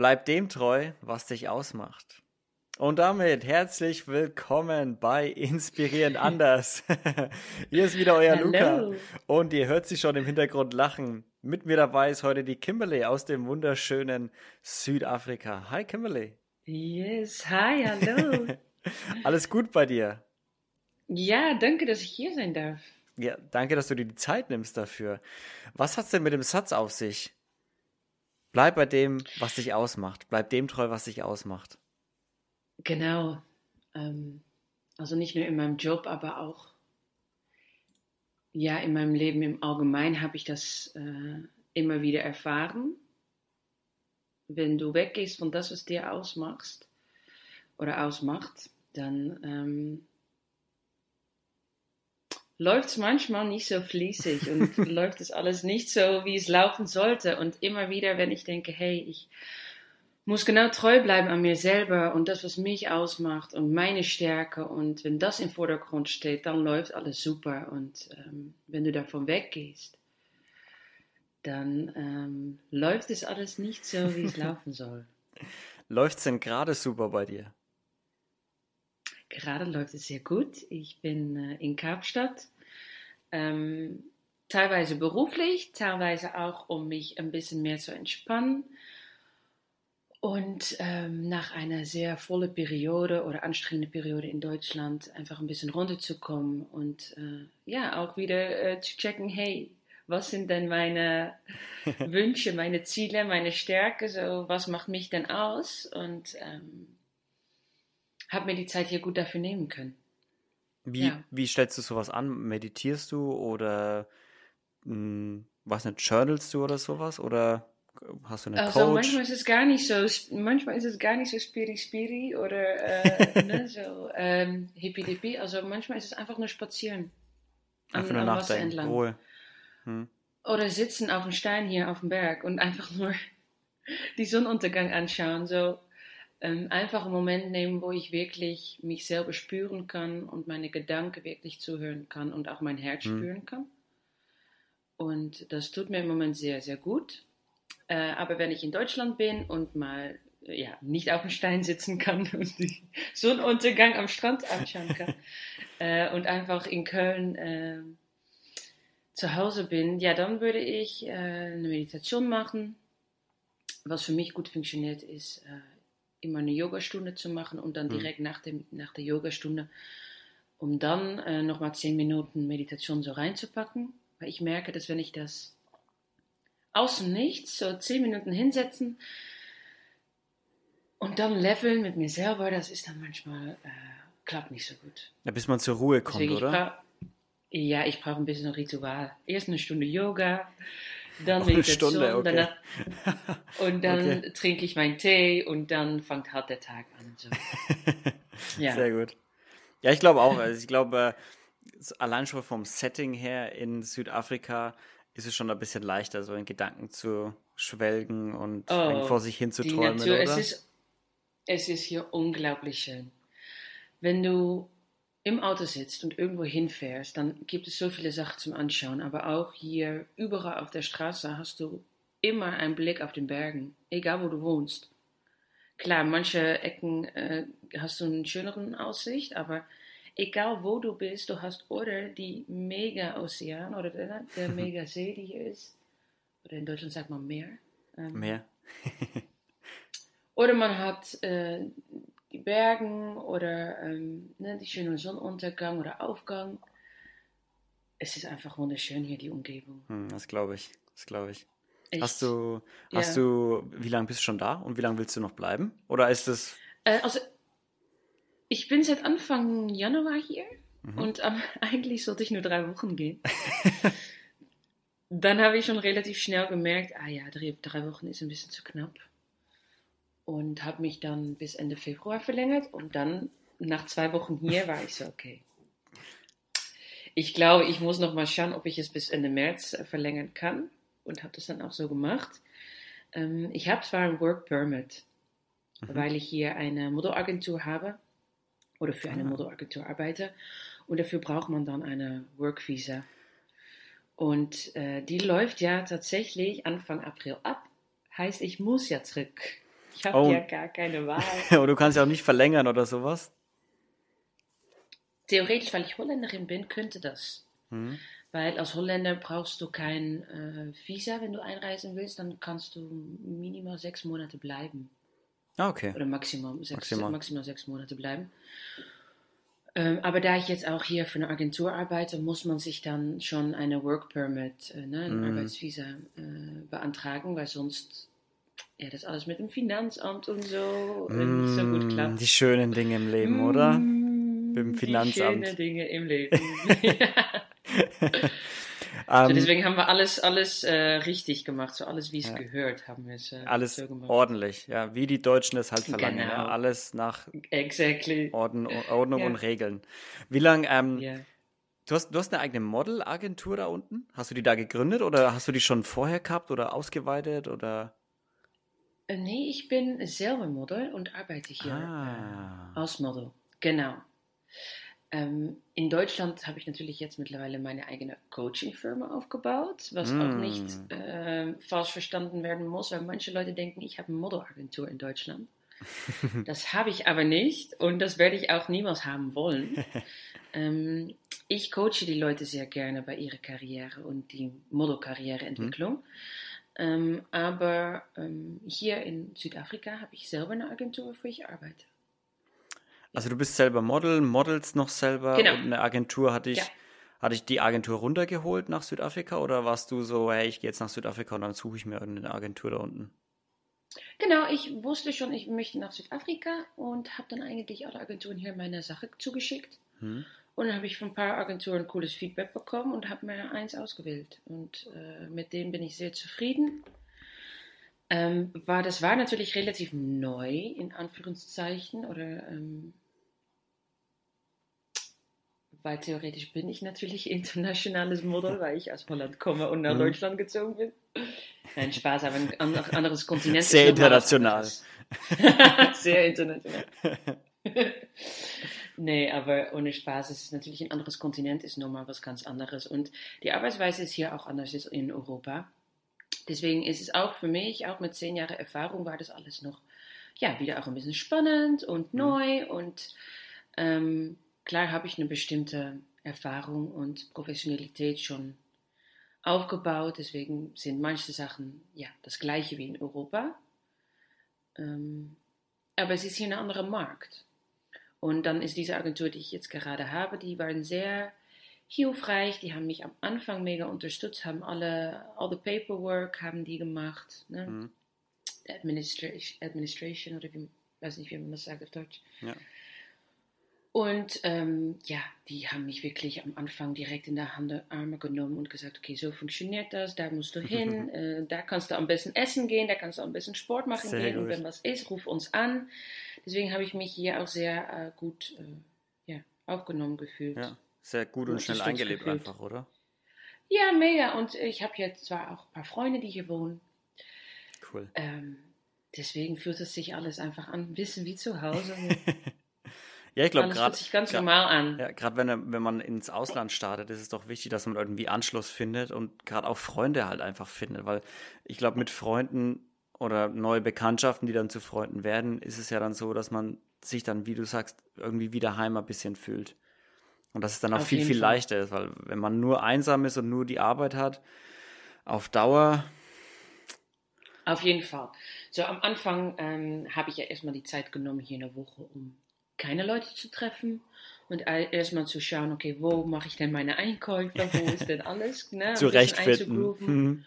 Bleib dem treu, was dich ausmacht. Und damit herzlich willkommen bei Inspirierend anders. Hier ist wieder euer Hallo. Luca und ihr hört sie schon im Hintergrund lachen. Mit mir dabei ist heute die Kimberly aus dem wunderschönen Südafrika. Hi Kimberly. Yes, hi, hallo. Alles gut bei dir? ja, danke, dass ich hier sein darf. Ja, danke, dass du dir die Zeit nimmst dafür. Was hat's denn mit dem Satz auf sich? Bleib bei dem, was dich ausmacht. Bleib dem treu, was dich ausmacht. Genau. Ähm, also nicht nur in meinem Job, aber auch ja, in meinem Leben im Allgemeinen habe ich das äh, immer wieder erfahren. Wenn du weggehst von das, was dir ausmachst oder ausmacht, dann ähm, läuft es manchmal nicht so fließig und läuft es alles nicht so, wie es laufen sollte. Und immer wieder, wenn ich denke, hey, ich muss genau treu bleiben an mir selber und das, was mich ausmacht und meine Stärke. Und wenn das im Vordergrund steht, dann läuft alles super. Und ähm, wenn du davon weggehst, dann ähm, läuft es alles nicht so, wie es laufen soll. Läuft's denn gerade super bei dir? Gerade läuft es sehr gut. Ich bin äh, in Kapstadt. Ähm, teilweise beruflich, teilweise auch, um mich ein bisschen mehr zu entspannen. Und ähm, nach einer sehr vollen Periode oder anstrengenden Periode in Deutschland einfach ein bisschen runterzukommen und äh, ja, auch wieder äh, zu checken, hey, was sind denn meine Wünsche, meine Ziele, meine Stärke, so was macht mich denn aus? Und ähm, habe mir die Zeit hier gut dafür nehmen können. Wie, Ja. wie stellst du sowas an? Meditierst du oder mh, was nicht, journalst du oder sowas? Oder hast du einen Also Coach? manchmal ist es gar nicht so, manchmal ist es gar nicht so spiri spiri oder äh, ne, so ähm, hippie dippie. Also manchmal ist es einfach nur spazieren. An, Einfach nur am Wasser nachdenken. entlang. Ruhe. Hm. Oder sitzen auf dem Stein hier auf dem Berg und einfach nur die Sonnenuntergang anschauen. So ähm, einfach einen Moment nehmen, wo ich wirklich mich selber spüren kann und meine Gedanken wirklich zuhören kann und auch mein Herz Hm. spüren kann. Und das tut mir im Moment sehr, sehr gut. Äh, aber wenn ich in Deutschland bin und mal äh, ja, nicht auf dem Stein sitzen kann und den Sonnenuntergang am Strand anschauen kann äh, und einfach in Köln äh, zu Hause bin, ja, dann würde ich äh, eine Meditation machen. Was für mich gut funktioniert, ist äh, immer eine Yogastunde zu machen und dann Mhm. direkt nach, dem, nach der Yogastunde, um dann äh, nochmal zehn Minuten Meditation so reinzupacken. Weil ich merke, dass wenn ich das aus dem Nichts so zehn Minuten hinsetzen und dann leveln mit mir selber, das ist dann manchmal, äh, klappt nicht so gut. Ja, bis man zur Ruhe kommt, Deswegen, ich oder? brauch- ja, ich brauche ein bisschen Ritual. Erst eine Stunde Yoga, dann eine Meditation, Stunde, okay. danach, und dann Okay. trinke ich meinen Tee und dann fängt halt der Tag an. So. Ja. Sehr gut. Ja, ich glaube auch. Also ich glaube, äh, allein schon vom Setting her in Südafrika ist es schon ein bisschen leichter, so in Gedanken zu schwelgen und Oh, vor sich hin zu träumen, Natur, oder? es ist, es ist hier unglaublich schön. Wenn du im Auto sitzt und irgendwo hinfährst, dann gibt es so viele Sachen zum Anschauen. Aber auch hier überall auf der Straße hast du immer einen Blick auf den Bergen, egal wo du wohnst. Klar, manche Ecken äh, hast du eine schöneren Aussicht, aber egal wo du bist, du hast oder die Mega-Ozean oder der, der Mega-See, die hier ist. Oder in Deutschland sagt man Meer. Ähm, Mehr. oder man hat äh, die Bergen oder ähm, ne, die schöne Sonnenuntergang oder Aufgang. Es ist einfach wunderschön hier, die Umgebung. Hm, das glaube ich. Das glaube ich. Echt. Hast du, hast Ja. du, wie lange bist du schon da und wie lange willst du noch bleiben? Oder ist es, Äh, also, ich bin seit Anfang Januar hier Mhm. und ähm, eigentlich sollte ich nur drei Wochen gehen. Dann habe ich schon relativ schnell gemerkt, ah ja, drei, drei Wochen ist ein bisschen zu knapp. Und habe mich dann bis Ende Februar verlängert und dann nach zwei Wochen hier war ich so, okay. Ich glaube, ich muss noch mal schauen, ob ich es bis Ende März äh, verlängern kann und habe das dann auch so gemacht. Ähm, ich habe zwar ein Work Permit, Mhm. weil ich hier eine Modelagentur habe oder für eine Ah. Modelagentur arbeite und dafür braucht man dann eine Work Visa. Und äh, die läuft ja tatsächlich Anfang April ab. Heißt, ich muss ja zurück. Ich habe Oh. ja gar keine Wahl. Aber du kannst ja auch nicht verlängern oder sowas. Theoretisch, weil ich Holländerin bin, könnte das. Mhm. Weil als Holländer brauchst du kein äh, Visa, wenn du einreisen willst, dann kannst du minimal sechs Monate bleiben. Ah, okay. Oder maximal sechs, Maximal. maximal. sechs Monate bleiben. Ähm, aber da ich jetzt auch hier für eine Agentur arbeite, muss man sich dann schon eine Work Permit, äh, ne, ein Mhm. Arbeitsvisa äh, beantragen, weil sonst ja, das alles mit dem Finanzamt und so äh, nicht so gut Mm, klappt. Die schönen Dinge im Leben, oder? Mm, Mit dem Die Finanzamt. schönen Dinge im Leben. so, Ähm, deswegen haben wir alles, alles äh, richtig gemacht, so alles wie es Ja. gehört, haben wir es äh, alles so gemacht. ordentlich, ja, wie die Deutschen es halt verlangen. Genau. Ja, alles nach Exactly. Orden, Ordnung Ja. und Regeln. Wie lange, ähm, Ja. du, hast, du hast eine eigene Modelagentur da unten? Hast du die da gegründet oder hast du die schon vorher gehabt oder ausgeweitet oder? Äh, Nee, ich bin selber Model und arbeite hier Ah. äh, als Model. Genau. Ähm, in Deutschland habe ich natürlich jetzt mittlerweile meine eigene Coaching-Firma aufgebaut, was auch Mm. nicht äh, falsch verstanden werden muss, weil manche Leute denken, ich habe eine Modelagentur in Deutschland. das habe ich aber nicht und das werde ich auch niemals haben wollen. ähm, ich coache die Leute sehr gerne bei ihrer Karriere und die Modelkarriereentwicklung. Ähm, aber ähm, hier in Südafrika habe ich selber eine Agentur, wo ich arbeite. Also du bist selber Model, modelst noch selber Genau. und eine Agentur hatte ich, Ja. hatte ich die Agentur runtergeholt nach Südafrika oder warst du so, hey, ich gehe jetzt nach Südafrika und dann suche ich mir irgendeine Agentur da unten? Genau, ich wusste schon, ich möchte nach Südafrika und habe dann eigentlich alle Agenturen hier meine Sache zugeschickt. Hm? Und dann habe ich von ein paar Agenturen cooles Feedback bekommen und habe mir eins ausgewählt. Und äh, mit dem bin ich sehr zufrieden. Ähm, war, das war natürlich relativ neu, in Anführungszeichen, oder ähm, weil theoretisch bin ich natürlich internationales Model, weil ich aus Holland komme und nach Mhm. Deutschland gezogen bin. Nein, Spaß, aber ein an- anderes Kontinent. Sehr international. Sehr international. nee, aber ohne Spaß, es ist natürlich ein anderes Kontinent, ist nochmal was ganz anderes. Und die Arbeitsweise ist hier auch anders als in Europa. Deswegen ist es auch für mich, auch mit zehn Jahren Erfahrung, war das alles noch, ja, wieder auch ein bisschen spannend und neu. Und ähm, klar habe ich eine bestimmte Erfahrung und Professionalität schon aufgebaut. Deswegen sind manche Sachen ja das gleiche wie in Europa. Ähm, aber es ist hier ein anderer Markt. Und dann ist diese Agentur, die ich jetzt gerade habe, die waren sehr hilfreich. Die haben mich am Anfang mega unterstützt, haben alle, all the paperwork haben die gemacht. Ne? Mhm. Administration, Administration oder wie, weiß nicht, wie man das sagt auf Deutsch. Ja. Und ähm, ja, die haben mich wirklich am Anfang direkt in der Hand, Arme genommen und gesagt, okay, so funktioniert das, da musst du hin, äh, da kannst du am besten essen gehen, da kannst du am besten Sport machen Sehr gehen und gut. wenn was ist, ruf uns an. Deswegen habe ich mich hier auch sehr äh, gut äh, ja, aufgenommen gefühlt. Ja, sehr gut und Ja, schnell eingelebt gefühlt. einfach, oder? Ja, mega. Und ich habe jetzt zwar auch ein paar Freunde, die hier wohnen. Cool. Ähm, deswegen fühlt es sich alles einfach an, ein bisschen wie zu Hause. Ja, ich glaube gerade sich ganz normal an. Ja, gerade wenn, wenn man ins Ausland startet, ist es doch wichtig, dass man irgendwie Anschluss findet und gerade auch Freunde halt einfach findet, weil ich glaube, mit Freunden oder neue Bekanntschaften, die dann zu Freunden werden, ist es ja dann so, dass man sich dann, wie du sagst, irgendwie wieder heim ein bisschen fühlt. Und dass es dann auch Auf viel, viel Fall. leichter ist, weil wenn man nur einsam ist und nur die Arbeit hat, auf Dauer, Auf jeden Fall. So am Anfang ähm, habe ich ja erstmal die Zeit genommen, hier eine Woche, um keine Leute zu treffen und erstmal zu schauen, okay, wo mache ich denn meine Einkäufe, wo ist denn alles, ne? zurechtfinden. Hm.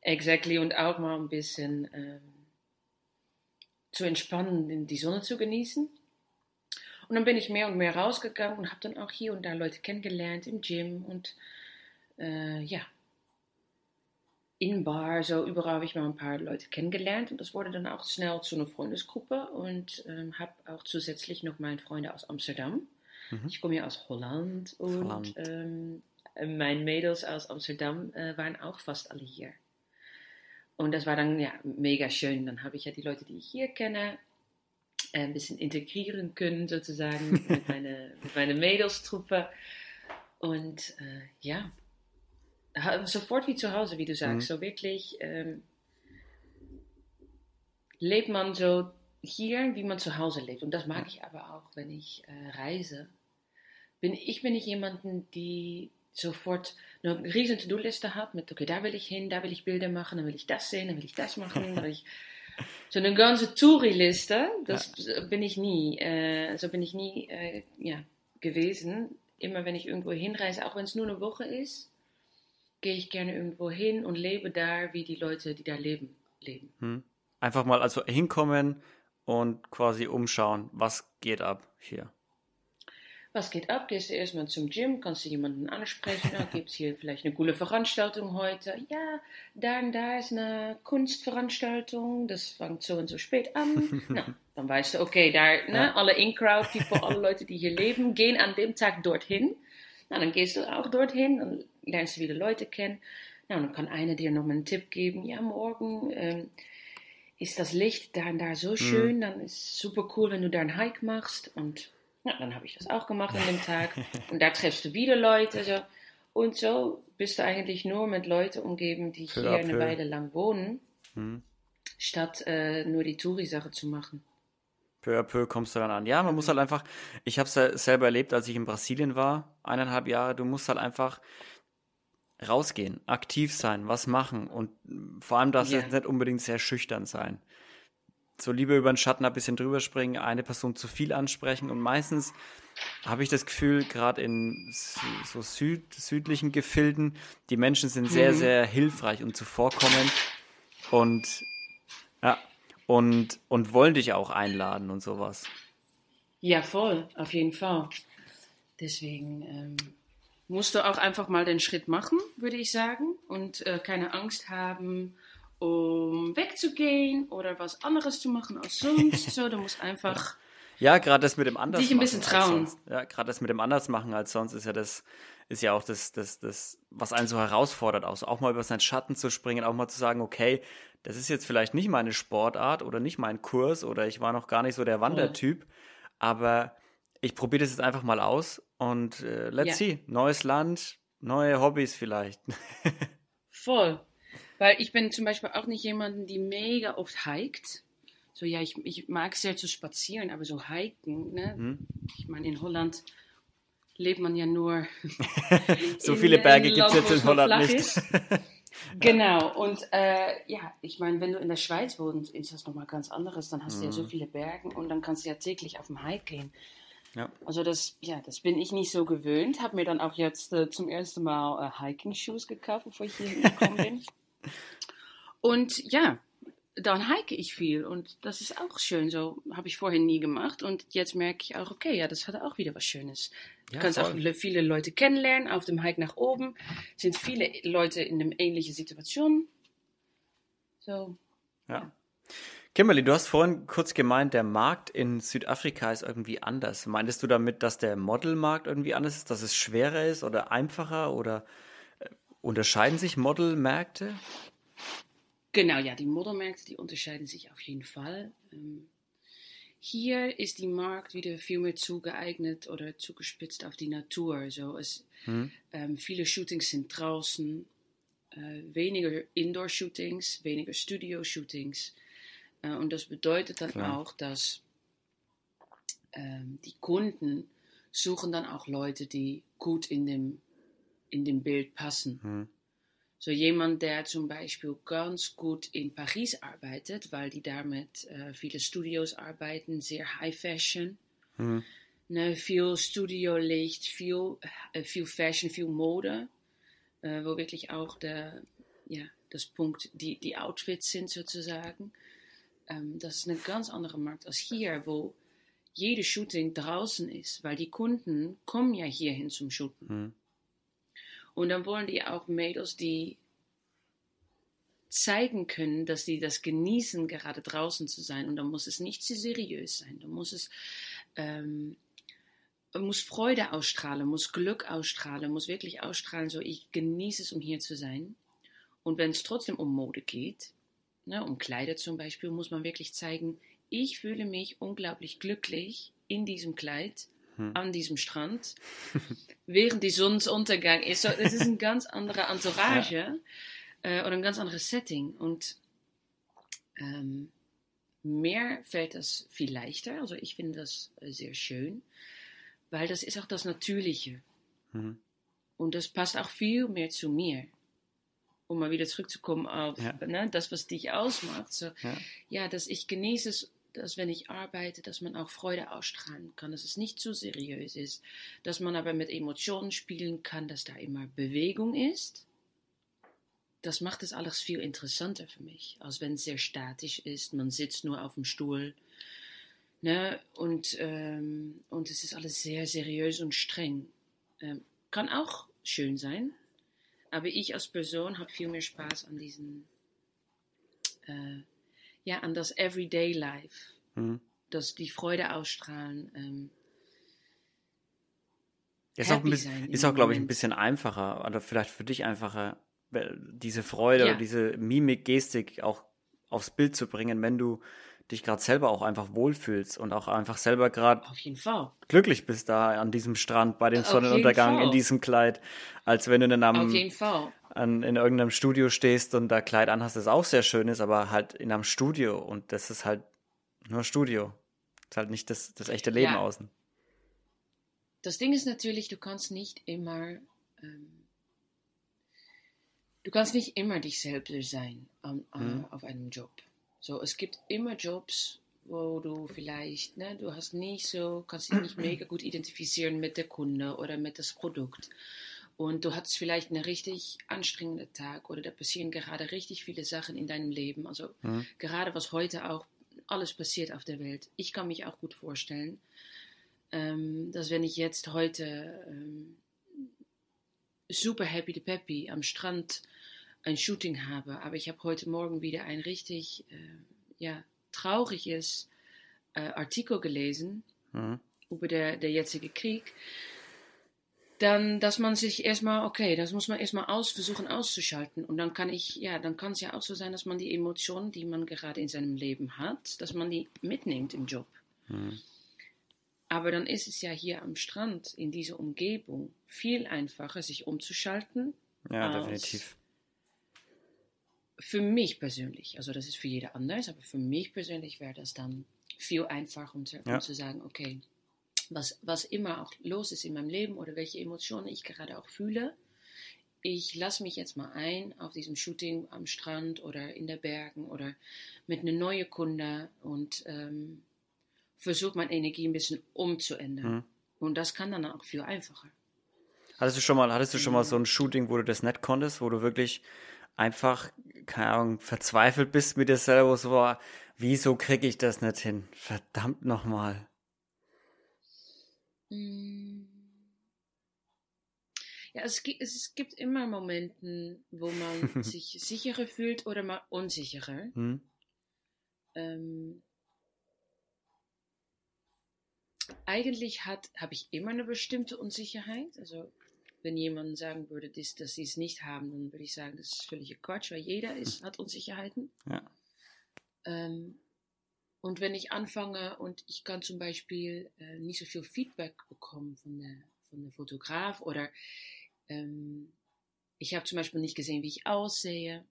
Exactly, und auch mal ein bisschen ähm, zu entspannen, in die Sonne zu genießen. Und dann bin ich mehr und mehr rausgegangen und habe dann auch hier und da Leute kennengelernt im Gym und äh, ja, in Bar, so überall habe ich mal ein paar Leute kennengelernt und das wurde dann auch schnell zu einer Freundesgruppe und ähm, habe auch zusätzlich noch meine Freunde aus Amsterdam. Mhm. Ich komme ja aus Holland und Holland. Ähm, meine Mädels aus Amsterdam äh, waren auch fast alle hier. Und das war dann ja mega schön. Dann habe ich ja die Leute, die ich hier kenne, äh, ein bisschen integrieren können, sozusagen, mit meiner meine Mädelstruppe. Und äh, ja, sofort wie zu Hause, wie du sagst. Mhm. So wirklich ähm, lebt man so hier, wie man zu Hause lebt. Und das mag ich aber auch, wenn ich äh, reise. Bin, ich bin nicht jemanden, die sofort eine riesen To-Do-Liste hat mit, okay, da will ich hin, da will ich Bilder machen, dann will ich das sehen, dann will ich das machen, dann ich so eine ganze Touri-Liste, das ja. bin ich nie, äh, so bin ich nie äh, ja, gewesen. Immer wenn ich irgendwo hinreise, auch wenn es nur eine Woche ist, gehe ich gerne irgendwo hin und lebe da, wie die Leute, die da leben, leben. Hm. Einfach mal also hinkommen und quasi umschauen, was geht ab hier was geht ab? Gehst du erstmal zum Gym, kannst du jemanden ansprechen, gibt es hier vielleicht eine coole Veranstaltung heute. Ja, da und da ist eine Kunstveranstaltung, das fängt so und so spät an. Na, dann weißt du, okay, da, ne, ja. alle In-Crowd-People, alle Leute, die hier leben, gehen an dem Tag dorthin. Na, dann gehst du auch dorthin, dann lernst du wieder Leute kennen. Na, dann kann einer dir noch mal einen Tipp geben. Ja, morgen ähm, ist das Licht da und da so mhm. schön, mhm. dann ist es super cool, wenn du da einen Hike machst und ja, dann habe ich das auch gemacht an dem Tag. Und da triffst du wieder Leute. So. Und so bist du eigentlich nur mit Leuten umgeben, die hier eine Weile lang wohnen, hm. statt äh, nur die Touri-Sache zu machen. Peu à peu kommst du dann an. Ja, man muss halt einfach, ich habe es selber erlebt, als ich in Brasilien war, eineinhalb Jahre, du musst halt einfach rausgehen, aktiv sein, was machen und vor allem darfst du yeah. nicht unbedingt sehr schüchtern sein so lieber über den Schatten ein bisschen drüber springen, eine Person zu viel ansprechen. Und meistens habe ich das Gefühl, gerade in so süd, südlichen Gefilden, die Menschen sind sehr, mhm. sehr hilfreich und zuvorkommend und ja, und, und wollen dich auch einladen und sowas. Ja, voll, auf jeden Fall. Deswegen ähm, musst du auch einfach mal den Schritt machen, würde ich sagen, und äh, keine Angst haben, um wegzugehen oder was anderes zu machen als sonst. So, du musst einfach. Ja, gerade das mit dem anders dich ein bisschen trauen. Ja, gerade das mit dem anders machen als sonst ist ja das ist ja auch das, das, das, was einen so herausfordert, auch, so, auch mal über seinen Schatten zu springen, auch mal zu sagen, okay, das ist jetzt vielleicht nicht meine Sportart oder nicht mein Kurs oder ich war noch gar nicht so der Wandertyp, aber ich probiere das jetzt einfach mal aus und äh, let's ja. see, neues Land, neue Hobbys vielleicht. Voll. Weil ich bin zum Beispiel auch nicht jemand, die mega oft hiked. So, ja, ich, ich mag sehr zu spazieren, aber so hiken, ne? Mhm. Ich meine, in Holland lebt man ja nur. so viele Berge gibt es jetzt in Holland nicht. genau, und äh, ja, ich meine, wenn du in der Schweiz wohnst, ist das nochmal ganz anderes. Dann hast mhm. du ja so mhm. viele Berge und dann kannst du ja täglich auf dem Hike gehen. Ja. Also das, ja, das bin ich nicht so gewöhnt. Habe mir dann auch jetzt äh, zum ersten Mal äh, Hiking-Shoes gekauft, bevor ich hier gekommen bin. Und ja, dann hike ich viel und das ist auch schön. So habe ich vorher nie gemacht und jetzt merke ich auch, okay, ja, das hat auch wieder was Schönes. Du ja, kannst voll. auch viele Leute kennenlernen. Auf dem Hike nach oben sind viele Leute in einer ähnlichen Situation. So. Ja. Kimberly, du hast vorhin kurz gemeint, der Markt in Südafrika ist irgendwie anders. Meintest du damit, dass der Modelmarkt irgendwie anders ist, dass es schwerer ist oder einfacher oder äh, unterscheiden sich Modelmärkte? Genau, ja, die Modelmärkte, die unterscheiden sich auf jeden Fall. Ähm, hier ist die Markt wieder viel mehr zugeeignet oder zugespitzt auf die Natur. So es, hm. ähm, viele Shootings sind draußen, äh, weniger Indoor-Shootings, weniger Studio-Shootings. Äh, und das bedeutet dann Klar. auch, dass ähm, die Kunden suchen dann auch Leute, die gut in dem, in dem Bild passen. Hm. So jemand, der zum Beispiel ganz gut in Paris arbeitet, weil die damit äh, viele Studios arbeiten, sehr High Fashion. Mhm. Ne, viel Studiolicht, viel, äh, viel Fashion, viel Mode, äh, wo wirklich auch der, ja, das Punkt, die, die Outfits sind sozusagen. Ähm, das ist eine ganz andere Markt als hier, wo jede Shooting draußen ist, weil die Kunden kommen ja hierhin zum Shooten. Mhm. Und dann wollen die auch Mädels, die zeigen können, dass sie das genießen, gerade draußen zu sein. Und dann muss es nicht zu seriös sein. Dann muss es ähm, muss Freude ausstrahlen, muss Glück ausstrahlen, muss wirklich ausstrahlen, so ich genieße es, um hier zu sein. Und wenn es trotzdem um Mode geht, ne, um Kleider zum Beispiel, muss man wirklich zeigen, ich fühle mich unglaublich glücklich in diesem Kleid hm. an diesem Strand, während die Sonnenuntergang ist. So, das ist eine ganz andere Entourage ja. äh, oder ein ganz anderes Setting. Und ähm, Mir fällt das viel leichter. Also ich finde das äh, sehr schön, weil das ist auch das Natürliche. Mhm. Und das passt auch viel mehr zu mir. Um mal wieder zurückzukommen auf Ja. ne, das, was dich ausmacht. So, Ja. ja, dass ich genieße es, dass wenn ich arbeite, dass man auch Freude ausstrahlen kann, dass es nicht zu seriös ist, dass man aber mit Emotionen spielen kann, dass da immer Bewegung ist. Das macht es alles viel interessanter für mich, als wenn es sehr statisch ist, man sitzt nur auf dem Stuhl. Ne? Und, ähm, und es ist alles sehr seriös und streng. Ähm, kann auch schön sein, aber ich als Person habe viel mehr Spaß an diesen, äh, ja, an das Everyday Life, Mhm. dass die Freude ausstrahlen. Ähm, Ist auch, bisschen, ist auch glaube ich, ein bisschen einfacher oder vielleicht für dich einfacher, diese Freude Ja. oder diese Mimik, Gestik auch aufs Bild zu bringen, wenn du dich gerade selber auch einfach wohlfühlst und auch einfach selber gerade glücklich bist da an diesem Strand bei dem Auf Sonnenuntergang in diesem Kleid, als wenn du dann am, auf jeden Fall. An, in irgendeinem Studio stehst und da Kleid anhast, das auch sehr schön ist, aber halt in einem Studio und das ist halt nur Studio. ist halt nicht das, das echte Leben Ja. außen. Das Ding ist natürlich, du kannst nicht immer, ähm, du kannst nicht immer dich selbst sein an, Mhm. auf einem Job. So, es gibt immer Jobs, wo du vielleicht, ne, du hast nicht so, kannst dich nicht mega gut identifizieren mit der Kunde oder mit das Produkt. Und du hattest vielleicht einen richtig anstrengenden Tag oder da passieren gerade richtig viele Sachen in deinem Leben. Also Mhm. gerade was heute auch alles passiert auf der Welt. Ich kann mich auch gut vorstellen, ähm, dass wenn ich jetzt heute ähm, super happy de peppy am Strand ein Shooting habe, aber ich habe heute Morgen wieder ein richtig äh, ja, trauriges äh, Artikel gelesen Mhm. über der, der jetzige Krieg, dann, dass man sich erstmal, okay, das muss man erstmal aus, versuchen auszuschalten. Und dann kann ich, ja, dann kann es ja auch so sein, dass man die Emotionen, die man gerade in seinem Leben hat, dass man die mitnimmt im Job. Mhm. Aber dann ist es ja hier am Strand, in dieser Umgebung, viel einfacher, sich umzuschalten. Ja, definitiv. Für mich persönlich, also das ist für jeder anders, aber für mich persönlich wäre das dann viel einfacher, um zu, Ja. um zu sagen, okay, was, was immer auch los ist in meinem Leben oder welche Emotionen ich gerade auch fühle, ich lasse mich jetzt mal ein auf diesem Shooting am Strand oder in den Bergen oder mit einer neuen Kunde und ähm, versuche meine Energie ein bisschen umzuändern. Mhm. Und das kann dann auch viel einfacher. Hattest du schon mal, hattest du schon mal so ein Shooting, wo du das nicht konntest, wo du wirklich einfach, keine Ahnung, verzweifelt bist mit dir selber, so, war, wieso kriege ich das nicht hin? Verdammt nochmal. Mm. Ja, es gibt, es gibt immer Momenten, wo man sich sicherer fühlt oder mal unsicherer. Hm? Ähm, eigentlich habe ich immer eine bestimmte Unsicherheit. Also wenn jemand sagen würde, dass, dass sie es nicht haben, dann würde ich sagen, das ist völliger Quatsch, weil jeder ist, hat Unsicherheiten. Ja. Ähm, und wenn ich anfange und ich kann zum Beispiel äh, nicht so viel Feedback bekommen von der, von der Fotograf oder ähm, ich habe zum Beispiel nicht gesehen, wie ich aussehe.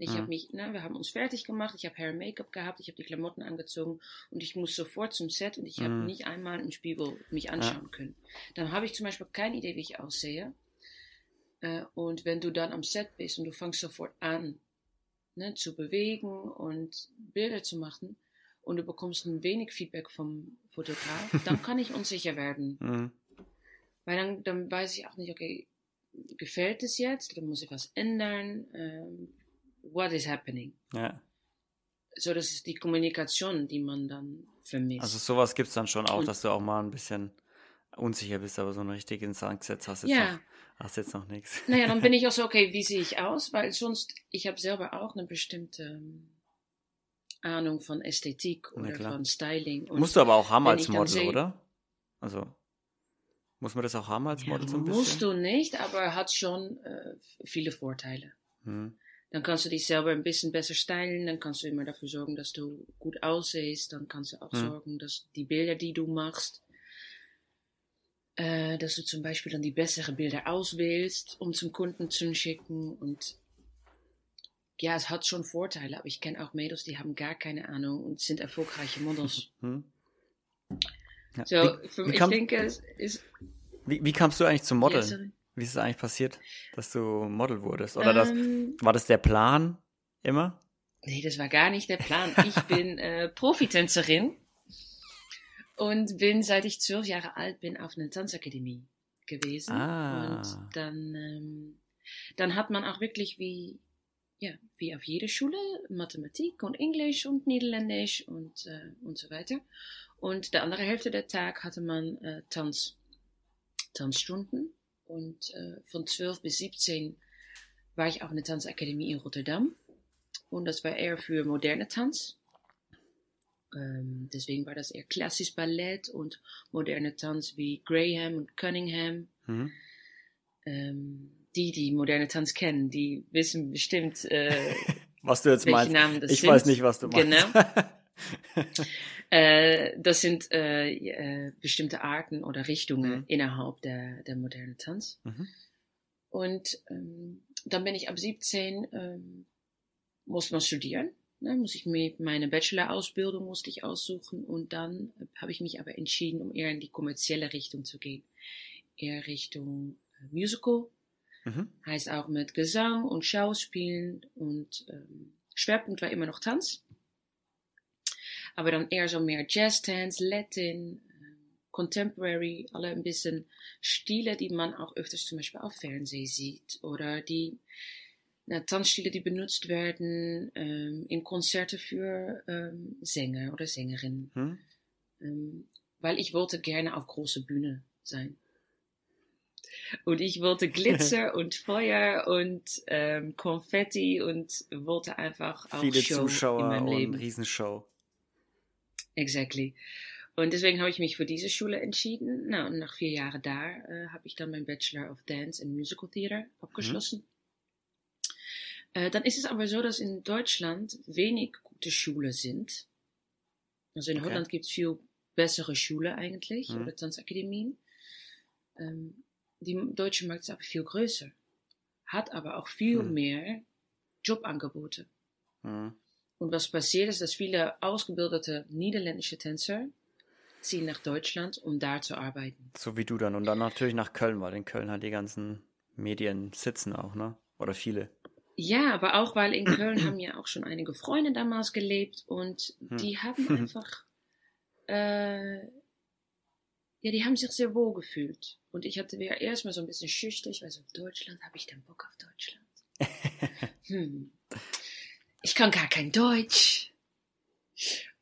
Ich Mhm. habe mich, ne, wir haben uns fertig gemacht, ich habe Hair und Make-up gehabt, ich habe die Klamotten angezogen und ich muss sofort zum Set und ich habe Mhm. nicht einmal im Spiegel mich anschauen können. Dann habe ich zum Beispiel keine Idee, wie ich aussehe. Äh, und wenn du dann am Set bist und du fängst sofort an, ne, zu bewegen und Bilder zu machen und du bekommst ein wenig Feedback vom Fotograf, dann kann ich unsicher werden. Hm. Weil dann, dann weiß ich auch nicht, okay, gefällt es jetzt? Oder muss ich was ändern? Ähm, what is happening? Ja. So, das ist die Kommunikation, die man dann vermisst. Also sowas gibt es dann schon auch, Und- dass du auch mal ein bisschen unsicher bist, aber so einen richtigen Sangsetz hast du jetzt, ja, noch, hast jetzt noch nichts. naja, dann bin ich auch so, okay, wie sehe ich aus? Weil sonst, ich habe selber auch eine bestimmte ähm, Ahnung von Ästhetik oder von Styling. Und Musst du aber auch haben als Model, sehe- oder? Also, muss man das auch haben als ja, Model so ein musst bisschen? du nicht, aber hat schon äh, viele Vorteile. Hm. Dann kannst du dich selber ein bisschen besser stylen, dann kannst du immer dafür sorgen, dass du gut aussiehst, dann kannst du auch Hm. sorgen, dass die Bilder, die du machst, äh, dass du zum Beispiel dann die besseren Bilder auswählst, um zum Kunden zu schicken und ja, es hat schon Vorteile, aber ich kenne auch Mädels, die haben gar keine Ahnung und sind erfolgreiche Models. Hm? Ja. So, wie, für, wie, ich kam, denke, es ist. wie, wie kamst du eigentlich zum Ja, Modeln? sorry. wie ist es eigentlich passiert, dass du Model wurdest? Oder das, Ähm, war das der Plan immer? Nee, das war gar nicht der Plan. Ich bin äh, Profitänzerin und bin, seit ich zwölf Jahre alt bin, auf einer Tanzakademie gewesen. Ah. Und dann, ähm, dann hat man auch wirklich wie, ja, wie auf jeder Schule Mathematik und Englisch und Niederländisch und, äh, und so weiter. Und der andere Hälfte der Tag hatte man äh, Tanz, Tanzstunden. Und äh, von 12 bis 17 war ich auf einer Tanzakademie in Rotterdam. Und das war eher für moderne Tanz. Ähm, deswegen war das eher klassisch Ballett und moderne Tanz wie Graham und Cunningham. Mhm. Ähm, die, die moderne Tanz kennen, die wissen bestimmt, äh, Was du jetzt meinst. Namen das Ich sind. weiß nicht, was du meinst. Genau. Äh, das sind äh, äh, bestimmte Arten oder Richtungen Mhm. innerhalb der, der modernen Tanz. Mhm. Und ähm, dann bin ich ab 17, ähm, musste man studieren. Ne, muss ich mir meine Bachelor-Ausbildung musste ich aussuchen und dann habe ich mich aber entschieden, um eher in die kommerzielle Richtung zu gehen. Eher Richtung äh, Musical, Mhm. heißt auch mit Gesang und Schauspielen und ähm, Schwerpunkt war immer noch Tanz. Aber dann eher so mehr Jazz-Dance, Latin, ähm, Contemporary, alle ein bisschen Stile, die man auch öfters zum Beispiel auf Fernsehen sieht oder die na, Tanzstile, die benutzt werden ähm, in Konzerte für ähm, Sänger oder Sängerinnen. Mhm. Ähm, weil ich wollte gerne auf große Bühne sein. Und ich wollte Glitzer und Feuer und ähm, Konfetti und wollte einfach auch Viele Show Zuschauer in meinem und Leben. Riesenshow. Exactly. Und deswegen habe ich mich für diese Schule entschieden. Na, und nach vier Jahren da äh, habe ich dann mein Bachelor of Dance and Musical Theater abgeschlossen. Äh, dann ist es aber so, dass in Deutschland wenig gute Schulen sind. Also in Okay. Holland gibt es viel bessere Schulen eigentlich, Mhm. oder Tanzakademien. Ähm, die deutsche Markt ist aber viel größer. Hat aber auch viel Mhm. mehr Jobangebote. Mhm. Und was passiert ist, dass viele ausgebildete niederländische Tänzer ziehen nach Deutschland, um da zu arbeiten. So wie du dann. Und dann natürlich nach Köln, weil in Köln halt die ganzen Medien sitzen auch, ne? Oder viele. Ja, aber auch weil in Köln haben ja auch schon einige Freunde damals gelebt und Hm. die haben einfach, äh, ja, die haben sich sehr wohl gefühlt. Und ich hatte wieder erstmal so ein bisschen schüchtern, so, Deutschland, habe ich denn Bock auf Deutschland? hm. Ich kann gar kein Deutsch.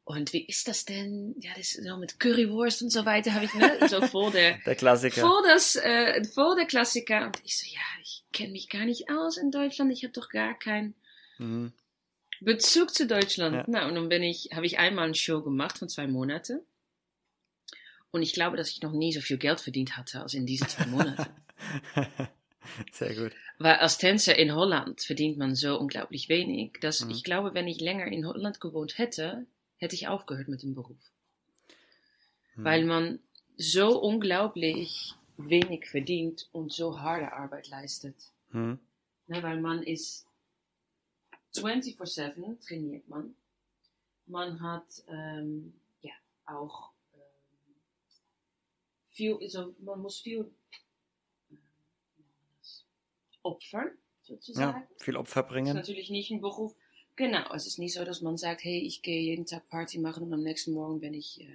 Und wie ist das denn? Ja, das ist so mit Currywurst und so weiter, habe ich ne, so vor der, Der Klassiker. Vor, das, äh, vor der Klassiker. Und ich so, ja, ich kenne mich gar nicht aus in Deutschland. Ich habe doch gar keinen Mhm. Bezug zu Deutschland. Ja. Na, und dann bin ich, habe ich einmal eine Show gemacht von zwei Monaten. Und ich glaube, dass ich noch nie so viel Geld verdient hatte als in diesen zwei Monaten. Sehr gut. Weil als Tänzer in Holland verdient man so unglaublich wenig, dass Mhm. ich glaube, wenn ich länger in Holland gewohnt hätte, hätte ich aufgehört mit dem Beruf. Mhm. Weil man so unglaublich wenig verdient und so harde Arbeit leistet. Mhm. Ne, weil man ist 24-7 trainiert man. Man hat ähm, ja auch viel, also man muss viel opfern, sozusagen. Ja, viel Opfer Das ist bringen. natürlich nicht ein Beruf. Genau, es ist nicht so, dass man sagt, hey, ich gehe jeden Tag Party machen und am nächsten Morgen bin ich, äh,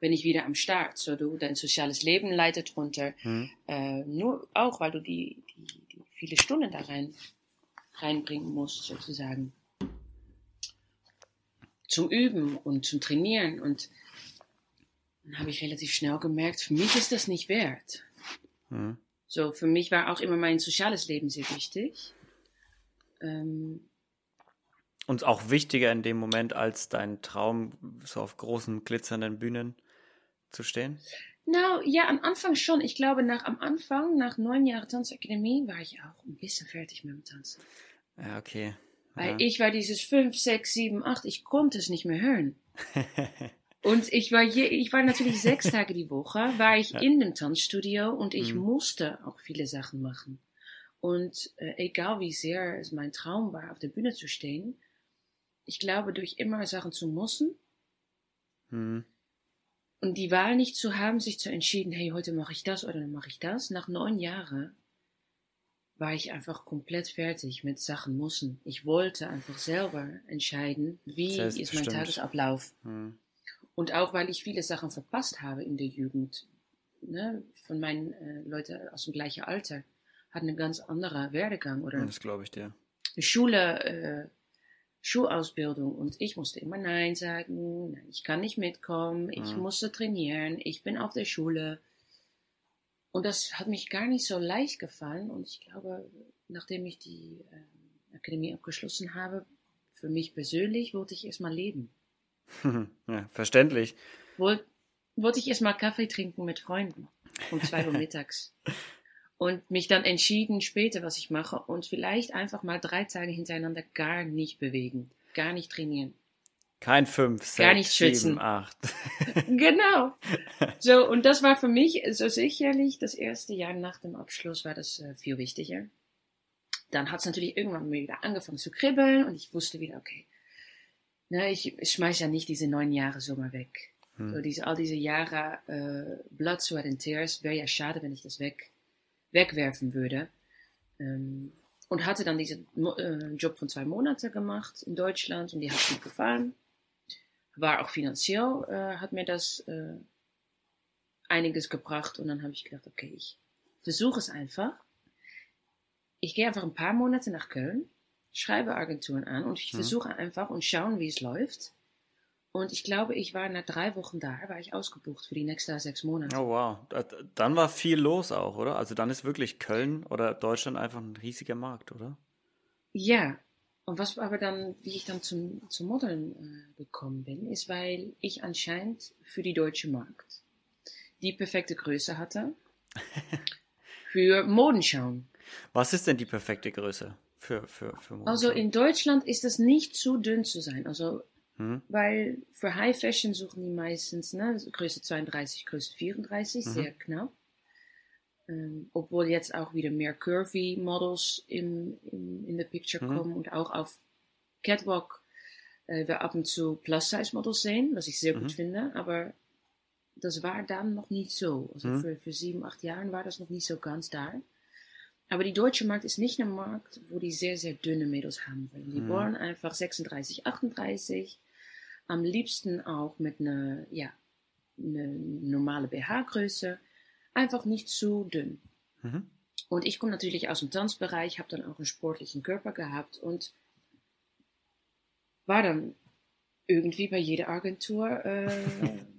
bin ich wieder am Start. So, du, dein soziales Leben leidet runter. Mhm. Äh, nur auch, weil du die, die, die viele Stunden da rein, reinbringen musst, sozusagen. Zum Üben und zum Trainieren. Und dann habe ich relativ schnell gemerkt, für mich ist das nicht wert. Mhm. So, für mich war auch immer mein soziales Leben sehr wichtig. Ähm, Und auch wichtiger in dem Moment als dein Traum, so auf großen, glitzernden Bühnen zu stehen. nou, ja, am Anfang schon. Ich glaube, nach, am Anfang, nach neun Jahren Tanzakademie, war ich auch ein bisschen fertig mit dem Tanzen. Ja, okay. Weil Ja. ich war dieses 5, 6, 7, 8, ich konnte es nicht mehr hören. Und ich war, je, ich war natürlich sechs Tage die Woche, war ich in dem Tanzstudio und ich Mhm. musste auch viele Sachen machen. Und äh, egal wie sehr es mein Traum war, auf der Bühne zu stehen, ich glaube, durch immer Sachen zu müssen Hm. und die Wahl nicht zu haben, sich zu entschieden, hey, heute mache ich das oder dann mache ich das. Nach neun Jahren war ich einfach komplett fertig mit Sachen müssen. Ich wollte einfach selber entscheiden, wie ist mein Selbstbestimmt. Tagesablauf. Hm. Und auch weil ich viele Sachen verpasst habe in der Jugend. Ne, von meinen äh, Leuten aus dem gleichen Alter hatten einen ganz anderen Werdegang oder Das glaube ich dir. Schule, äh, Schulausbildung und ich musste immer Nein sagen, nein, ich kann nicht mitkommen, ich Mhm. musste trainieren, ich bin auf der Schule. Und das hat mich gar nicht so leicht gefallen und ich glaube, nachdem ich die ähm, Akademie abgeschlossen habe, für mich persönlich wollte ich erstmal leben. ja, verständlich. Woll, wollte ich erstmal Kaffee trinken mit Freunden um zwei Uhr mittags. Und mich dann entschieden später, was ich mache und vielleicht einfach mal drei Tage hintereinander gar nicht bewegen, gar nicht trainieren. Kein 5, 6, Gar nicht 7, schwitzen. 8. Genau. So, und das war für mich so sicherlich das erste Jahr nach dem Abschluss war das äh, viel wichtiger. Dann hat es natürlich irgendwann wieder angefangen zu kribbeln und ich wusste wieder, okay, ne, ich, schmeiß ja nicht diese neun Jahre so mal weg. Hm. So diese, all diese Jahre äh, Blood, Sweat and Tears, wäre ja schade, wenn ich das weg, wegwerfen würde. Ähm, und hatte dann diesen äh, Job von zwei Monaten gemacht in Deutschland und die hat gut gefallen. War auch finanziell, äh, hat mir das äh, einiges gebracht und dann habe ich gedacht, okay, ich versuche es einfach. Ich gehe einfach ein paar Monate nach Köln, schreibe Agenturen an und ich Mhm. versuche einfach und schauen, wie es läuft. Und ich glaube, ich war nach drei Wochen da, war ich ausgebucht für die nächsten sechs Monate. Oh wow. Da- Dann war viel los auch, oder? Also dann ist wirklich Köln oder Deutschland einfach ein riesiger Markt, oder? Ja, und was aber dann, wie ich dann zum, zum Modeln äh, gekommen bin, ist, weil ich anscheinend für die deutsche Markt die perfekte Größe hatte für Modenschauen. Was ist denn die perfekte Größe für, für, für? Also in Deutschland ist es nicht zu dünn zu sein. Also, Hm? weil für High Fashion suchen die meistens ne, Größe 32, Größe 34, Mhm. sehr knapp. Ähm, obwohl jetzt auch wieder mehr Curvy Models im, im, in the Picture Mhm. kommen und auch auf Catwalk äh, wir ab und zu Plus-Size Models sehen, was ich sehr Mhm. gut finde. Aber das war dann noch nicht so. Also Mhm. für, für sieben, acht Jahren war das noch nicht so ganz da. Aber die deutsche Markt ist nicht ein Markt, wo die sehr, sehr dünne Mädels haben wollen. Die Mhm. wollen einfach 36, 38. Am liebsten auch mit einer, ja, eine normale BH-Größe. Einfach nicht zu dünn. Mhm. Und ich komme natürlich aus dem Tanzbereich, habe dann auch einen sportlichen Körper gehabt und war dann irgendwie bei jeder Agentur äh,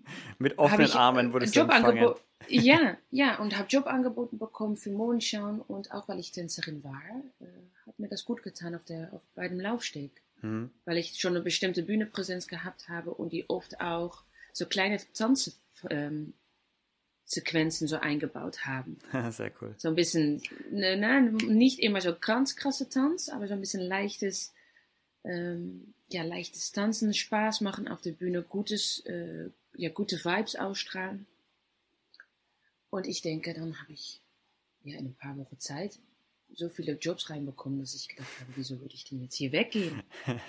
Mit offenen ich Armen äh, wurdest du empfangen. Ja, ja, und habe Jobangeboten bekommen für Modenschauen und auch weil ich Tänzerin war, äh, hat mir das gut getan auf der, auf, bei dem Laufsteg. Mhm. Weil ich schon eine bestimmte Bühnepräsenz gehabt habe und die oft auch so kleine Tanzsequenzen ähm, so eingebaut haben. Sehr cool. So ein bisschen, ne, ne, nicht immer so ganz krasse Tanz, aber so ein bisschen leichtes, ähm, ja, leichtes Tanzen, Spaß machen auf der Bühne, gutes, äh, ja, gute Vibes ausstrahlen. Und ich denke, dann habe ich ja in ein paar Wochen Zeit so viele Jobs reinbekommen, dass ich gedacht habe, wieso würde ich denn jetzt hier weggehen?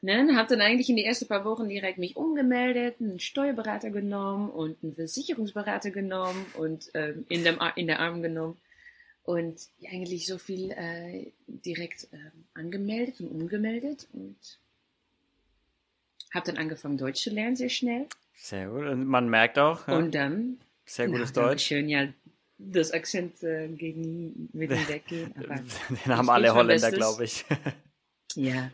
Ne, habe dann eigentlich in die ersten paar Wochen direkt mich umgemeldet, einen Steuerberater genommen und einen Versicherungsberater genommen und ähm, in, dem, in der Arm genommen und eigentlich so viel äh, direkt ähm, angemeldet und umgemeldet und habe dann angefangen Deutsch zu lernen sehr schnell Sehr gut. Und man merkt auch, ja, und dann sehr gutes na, Deutsch. Schön, ja, das Akzent äh, geht nie mit ihm weggehen. Aber Den haben alle Holländer, glaube ich. Ja.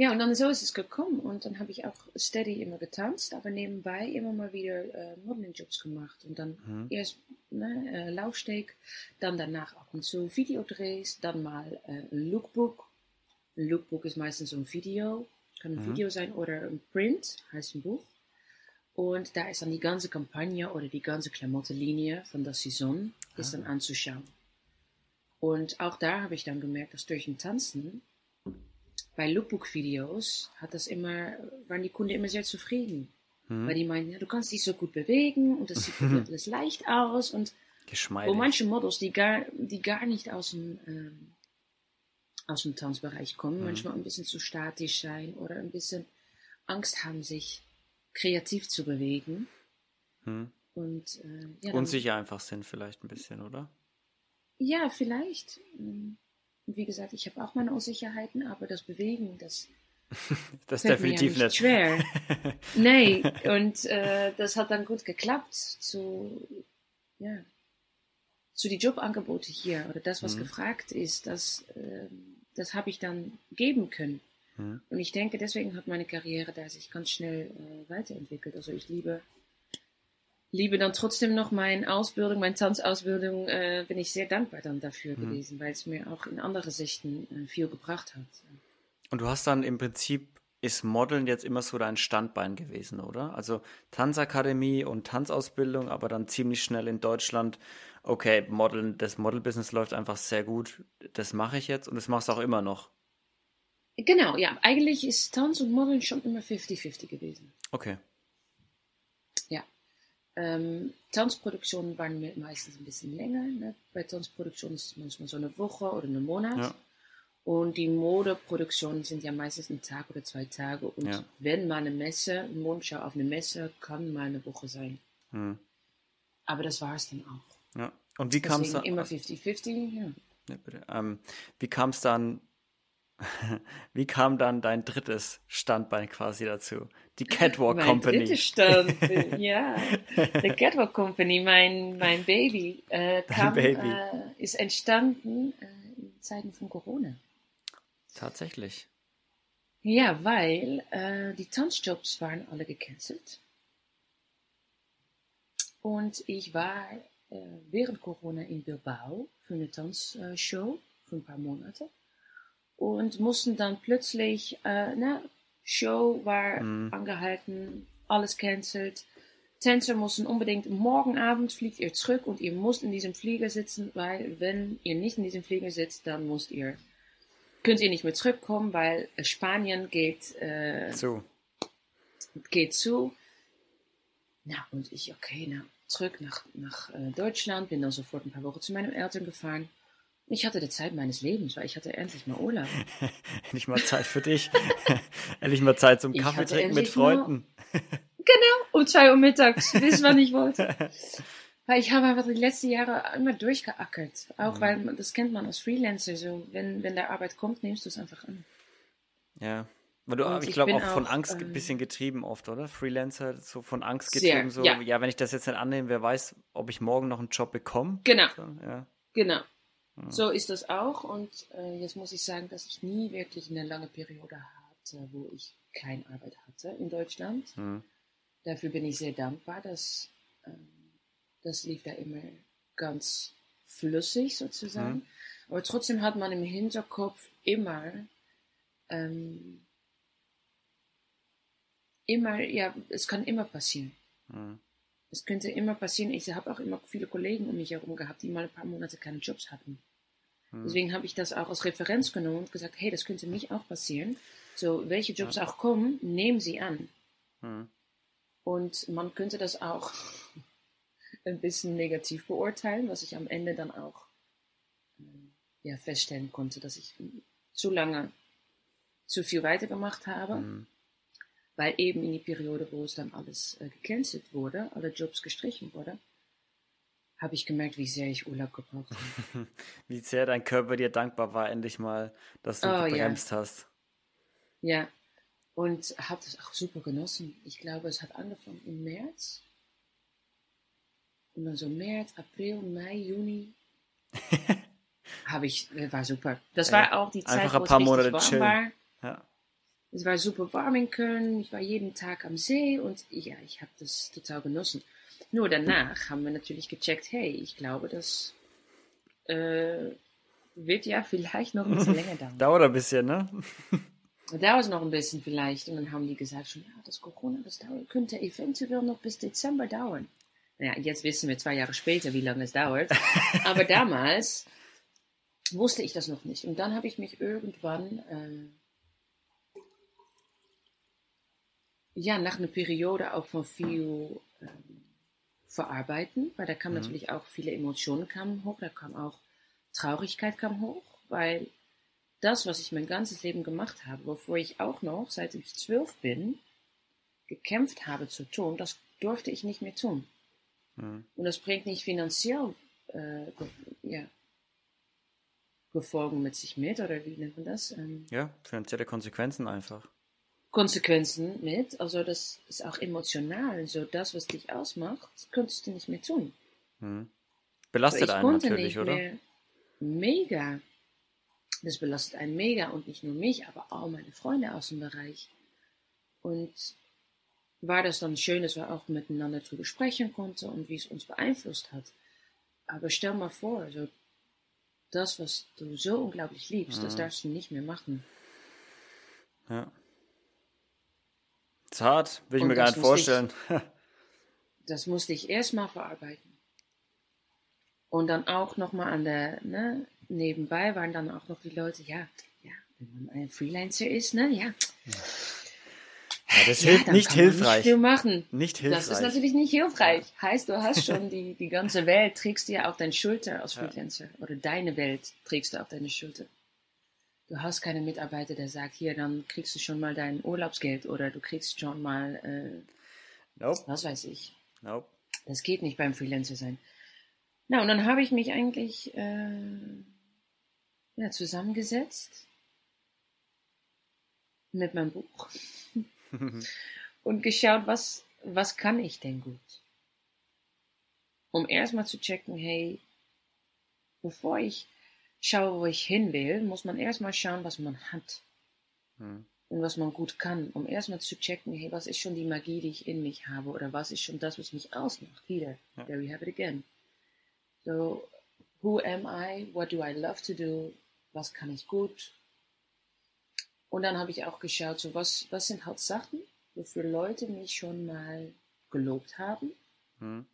Ja, und dann so ist es gekommen und dann habe ich auch steady immer getanzt, aber nebenbei immer mal wieder äh, Modeling-Jobs gemacht und dann Mhm. erst ne, äh, Laufsteg, dann danach ab und zu Videodrehs, dann mal äh, ein Lookbook. Ein Lookbook ist meistens so ein Video, kann ein Mhm. Video sein oder ein Print, heißt ein Buch. Und da ist dann die ganze Kampagne oder die ganze Klamottenlinie von der Saison ist dann anzuschauen. Und auch da habe ich dann gemerkt, dass durch den Tanzen bei Lookbook-Videos hat das immer, waren die Kunden immer sehr zufrieden. Mhm. Weil die meinen, ja, du kannst dich so gut bewegen und das sieht alles leicht aus und Geschmeidig. Wo manche Models, die gar, die gar nicht aus dem, ähm, aus dem Tanzbereich kommen, Mhm. manchmal ein bisschen zu statisch sein oder ein bisschen Angst haben, sich kreativ zu bewegen. Hm. Und äh, ja, Unsicher einfach sind vielleicht ein bisschen, oder? ja, vielleicht. Ähm, Wie gesagt, ich habe auch meine Unsicherheiten, aber das Bewegen, das Das fällt mir ja definitiv nicht schwer. nee, und äh, das hat dann gut geklappt zu, ja, zu die Jobangebote hier oder das, was Mhm. gefragt ist, das, ähm, das habe ich dann geben können. Mhm. Und ich denke, deswegen hat meine Karriere da sich ganz schnell äh, weiterentwickelt. Also ich liebe, liebe dann trotzdem noch meine Ausbildung, meine Tanzausbildung, äh, bin ich sehr dankbar dann dafür Mhm. gewesen, weil es mir auch in andere Sichten äh, viel gebracht hat. Und du hast dann im Prinzip, ist Modeln jetzt immer so dein Standbein gewesen, oder? Also Tanzakademie und Tanzausbildung, aber dann ziemlich schnell in Deutschland, okay, Modeln, das Modelbusiness läuft einfach sehr gut, das mache ich jetzt und das machst du auch immer noch. Genau, ja, eigentlich ist Tanz und Modeln schon immer 50-50 gewesen. Okay. Ähm, Tanzproduktionen waren me- meistens ein bisschen länger. Ne? Bei Tanzproduktionen ist es manchmal so eine Woche oder einen Monat. Ja. Und die Modeproduktionen sind ja meistens ein Tag oder zwei Tage. Und Ja. wenn mal eine Messe, eine Mondschau auf eine Messe, kann mal eine Woche sein. Hm. Aber das war es dann auch. Ja. Und wie kam es dann? immer 50-50, ja. Ja. Ähm, wie kam es dann? Wie kam dann dein drittes Standbein quasi dazu? Die Catwalk mein Company. dritter Stand, ja. Die Catwalk Company, mein, mein Baby, äh, kam, Baby. Äh, ist entstanden äh, in Zeiten von Corona. Tatsächlich. Ja, weil äh, die Tanzjobs waren alle gecancelt. Und ich war äh, während Corona in Bilbao für eine Tanzshow für ein paar Monate. Und mussten dann plötzlich, äh, na, Show war Mhm. angehalten, alles cancelt. Tänzer mussten unbedingt morgen Abend fliegt ihr zurück und ihr müsst in diesem Flieger sitzen, weil wenn ihr nicht in diesem Flieger sitzt, dann müsst ihr, könnt ihr nicht mehr zurückkommen, weil Spanien geht, äh, So. geht zu. Na, und ich, okay, na, zurück nach, nach äh, Deutschland, bin dann sofort ein paar Wochen zu meinen Eltern gefahren. Ich hatte die Zeit meines Lebens, weil ich hatte endlich mal Urlaub. Endlich mal Zeit für dich. Endlich mal Zeit zum Kaffee trinken mit endlich mal- Freunden. Um zwei Uhr mittags, bis wann ich wollte. Weil ich habe einfach die letzten Jahre immer durchgeackert. Auch Mhm. weil, das kennt man als Freelancer so. Wenn, wenn der Arbeit kommt, nimmst du es einfach an. Ja. Weil du, Und ich ich glaube, auch von auch, Angst ein ähm, bisschen getrieben oft, oder? Freelancer, so von Angst Sehr, getrieben, so, ja. ja. wenn ich das jetzt nicht annehme, wer weiß, ob ich morgen noch einen Job bekomme. Genau, So, ja. genau. So ist das auch. Und äh, jetzt muss ich sagen, dass ich nie wirklich eine lange Periode hatte, wo ich keine Arbeit hatte in Deutschland. Hm. Dafür bin ich sehr dankbar, dass ähm, das lief da immer ganz flüssig sozusagen. Mhm. Aber trotzdem hat man im Hinterkopf immer, ähm, immer, ja, es kann immer passieren. Hm. Es könnte immer passieren. Ich habe auch immer viele Kollegen um mich herum gehabt, die mal ein paar Monate keine Jobs hatten. Hm. Deswegen habe ich das auch als Referenz genommen und gesagt, hey, das könnte mich auch passieren. So, welche Jobs auch kommen, nehmen sie an. Hm. Und man könnte das auch ein bisschen negativ beurteilen, was ich am Ende dann auch ähm, ja, feststellen konnte, dass ich zu lange zu viel weitergemacht habe, Hm. weil eben in die Periode, wo es dann alles äh, gecancelt wurde, alle Jobs gestrichen wurde, habe ich gemerkt, wie sehr ich Urlaub gebraucht habe. Wie sehr dein Körper dir dankbar war, endlich mal, dass du Oh, ja. gebremst hast. Ja, und habe das auch super genossen. Ich glaube, es hat angefangen im März. Und dann so März, April, Mai, Juni. habe ich, äh, war super. Das war auch die Zeit, Einfach ein wo es richtig Monate warm chillen. war. Ja. Es war super warm in Köln. Ich war jeden Tag am See und ja, ich habe das total genossen. Nur danach haben wir natürlich gecheckt, hey, ich glaube, das äh, wird ja vielleicht noch ein bisschen länger dauern. Dauert ein bisschen, ne? dauert noch ein bisschen vielleicht. Und dann haben die gesagt, schon, ja, das Corona, das dauert, könnte eventuell noch bis Dezember dauern. Ja, jetzt wissen wir zwei Jahre später, wie lange es dauert. Aber damals wusste ich das noch nicht. Und dann habe ich mich irgendwann, äh, ja, nach einer Periode auch von viel, ähm, verarbeiten, weil da kamen Mhm. natürlich auch viele Emotionen kamen hoch, da kam auch Traurigkeit kam hoch, weil das, was ich mein ganzes Leben gemacht habe, wovor ich auch noch, seit ich zwölf bin, gekämpft habe zu tun, das durfte ich nicht mehr tun. Mhm. Und das bringt nicht finanziell äh, ja, Gefolgen mit sich mit, oder wie nennt man das? Ähm, Ja, finanzielle Konsequenzen einfach. Konsequenzen mit. Also das ist auch emotional. So das, was dich ausmacht, könntest du nicht mehr tun. Mhm. So, Belastet ich einen konnte natürlich, oder? Mega. Das belastet einen mega und nicht nur mich, aber auch meine Freunde aus dem Bereich. Und war das dann schön, dass wir auch miteinander drüber sprechen konnten und wie es uns beeinflusst hat. Aber stell mal vor, so das, was du so unglaublich liebst, das Mhm. darfst du nicht mehr machen. Ja. Ist hart, will ich Und mir gar das nicht musste ich- vorstellen. Das musste ich erstmal verarbeiten. Und dann auch nochmal an der, ne, nebenbei waren dann auch noch die Leute, ja, ja, wenn man ein Freelancer ist, ne, ja. Ja, das ja, hilft dann nicht hilfreich. Nicht viel machen. Nicht hilfreich. Das ist natürlich nicht hilfreich. Heißt, du hast schon die, die ganze Welt, trägst du ja auf deine Schulter als Ja. Freelancer. Oder deine Welt trägst du auf deine Schulter. Du hast keine Mitarbeiter, der sagt, hier, dann kriegst du schon mal dein Urlaubsgeld oder du kriegst schon mal, äh, Nope. was weiß ich. Nope. Das geht nicht beim Freelancer sein. Na, und dann habe ich mich eigentlich äh, ja, zusammengesetzt mit meinem Buch und geschaut, was, was kann ich denn gut? Um erstmal zu checken, hey, bevor ich schaue, wo ich hin will, muss man erstmal schauen, was man hat Hm. und was man gut kann, um erstmal zu checken, hey, was ist schon die Magie, die ich in mich habe oder was ist schon das, was mich ausmacht. Wieder, Ja. there we have it again. So, who am I? What do I love to do? Was kann ich gut? Und dann habe ich auch geschaut, so was, was sind halt Sachen, wofür Leute mich schon mal gelobt haben, Hm.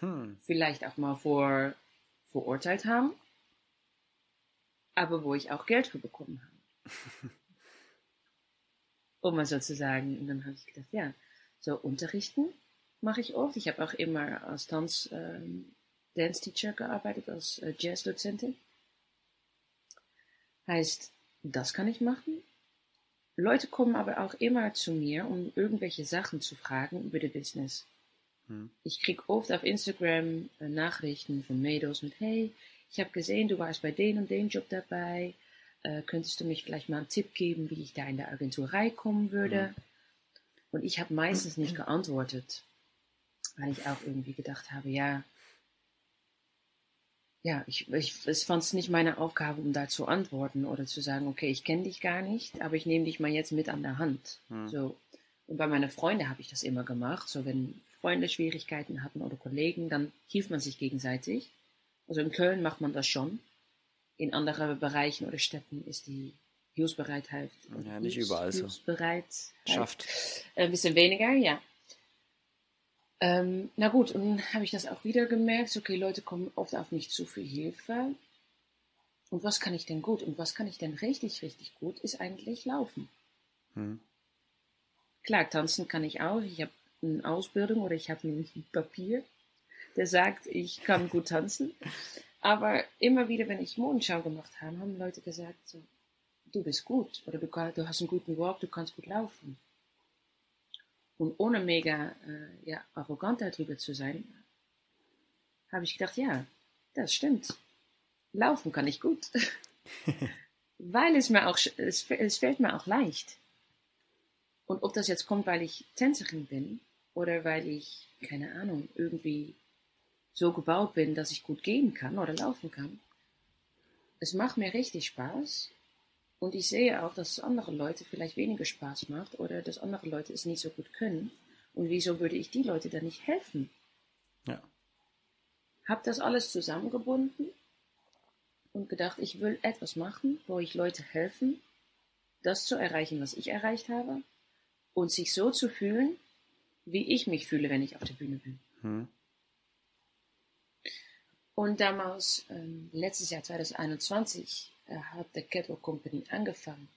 Hm. vielleicht auch mal vor, verurteilt haben, aber wo ich auch Geld für bekommen habe. um mal so zu sagen. Und dann habe ich gedacht, ja, so unterrichten mache ich oft. Ich habe auch immer als Tanz, ähm, Dance Teacher gearbeitet, als äh, Jazzdozentin. Heißt, das kann ich machen. Leute kommen aber auch immer zu mir, um irgendwelche Sachen zu fragen über das Business. Hm. Ich krieg oft auf Instagram äh, Nachrichten von Mädels mit, hey, ich habe gesehen, du warst bei den und den Job dabei. Äh, könntest du mich vielleicht mal einen Tipp geben, wie ich da in der Agenturei kommen würde? Und ich habe meistens nicht geantwortet, weil ich auch irgendwie gedacht habe, ja, ja, ich, ich es fand es nicht meine Aufgabe, um da zu antworten oder zu sagen, okay, ich kenne dich gar nicht, aber ich nehme dich mal jetzt mit an der Hand. Hm. So. Und bei meinen Freunden habe ich das immer gemacht. So, wenn Freunde Schwierigkeiten hatten oder Kollegen, dann hilft man sich gegenseitig. Also in Köln macht man das schon. In anderen Bereichen oder Städten ist die Hilfsbereitheit. Ja, nicht überall so. Schafft. ein bisschen weniger, ja. Ähm, na gut, und dann habe ich das auch wieder gemerkt. Okay, Leute kommen oft auf mich zu für Hilfe. Und was kann ich denn gut? Und was kann ich denn richtig, richtig gut? Ist eigentlich Laufen. Hm. Klar, tanzen kann ich auch. Ich habe eine Ausbildung oder ich habe ein Papier, der sagt, ich kann gut tanzen. Aber immer wieder, wenn ich Modenschau gemacht habe, haben Leute gesagt, so, du bist gut oder du hast einen guten Walk, du kannst gut laufen. Und ohne mega äh, ja, arrogant darüber zu sein, habe ich gedacht, ja, das stimmt. Laufen kann ich gut. Weil es mir auch, es, es fällt mir auch leicht. Und ob das jetzt kommt, weil ich Tänzerin bin oder weil ich, keine Ahnung, irgendwie so gebaut bin, dass ich gut gehen kann oder laufen kann, es macht mir richtig Spaß. Und ich sehe auch, dass es andere Leute vielleicht weniger Spaß macht oder dass andere Leute es nicht so gut können. Und wieso würde ich die Leute dann nicht helfen? Ja. Hab das alles zusammengebunden und gedacht, ich will etwas machen, wo ich Leute helfen, das zu erreichen, was ich erreicht habe und sich so zu fühlen, wie ich mich fühle, wenn ich auf der Bühne bin. Hm. Und damals, ähm, letztes Jahr 2021, äh, hat der Catwalk Company angefangen.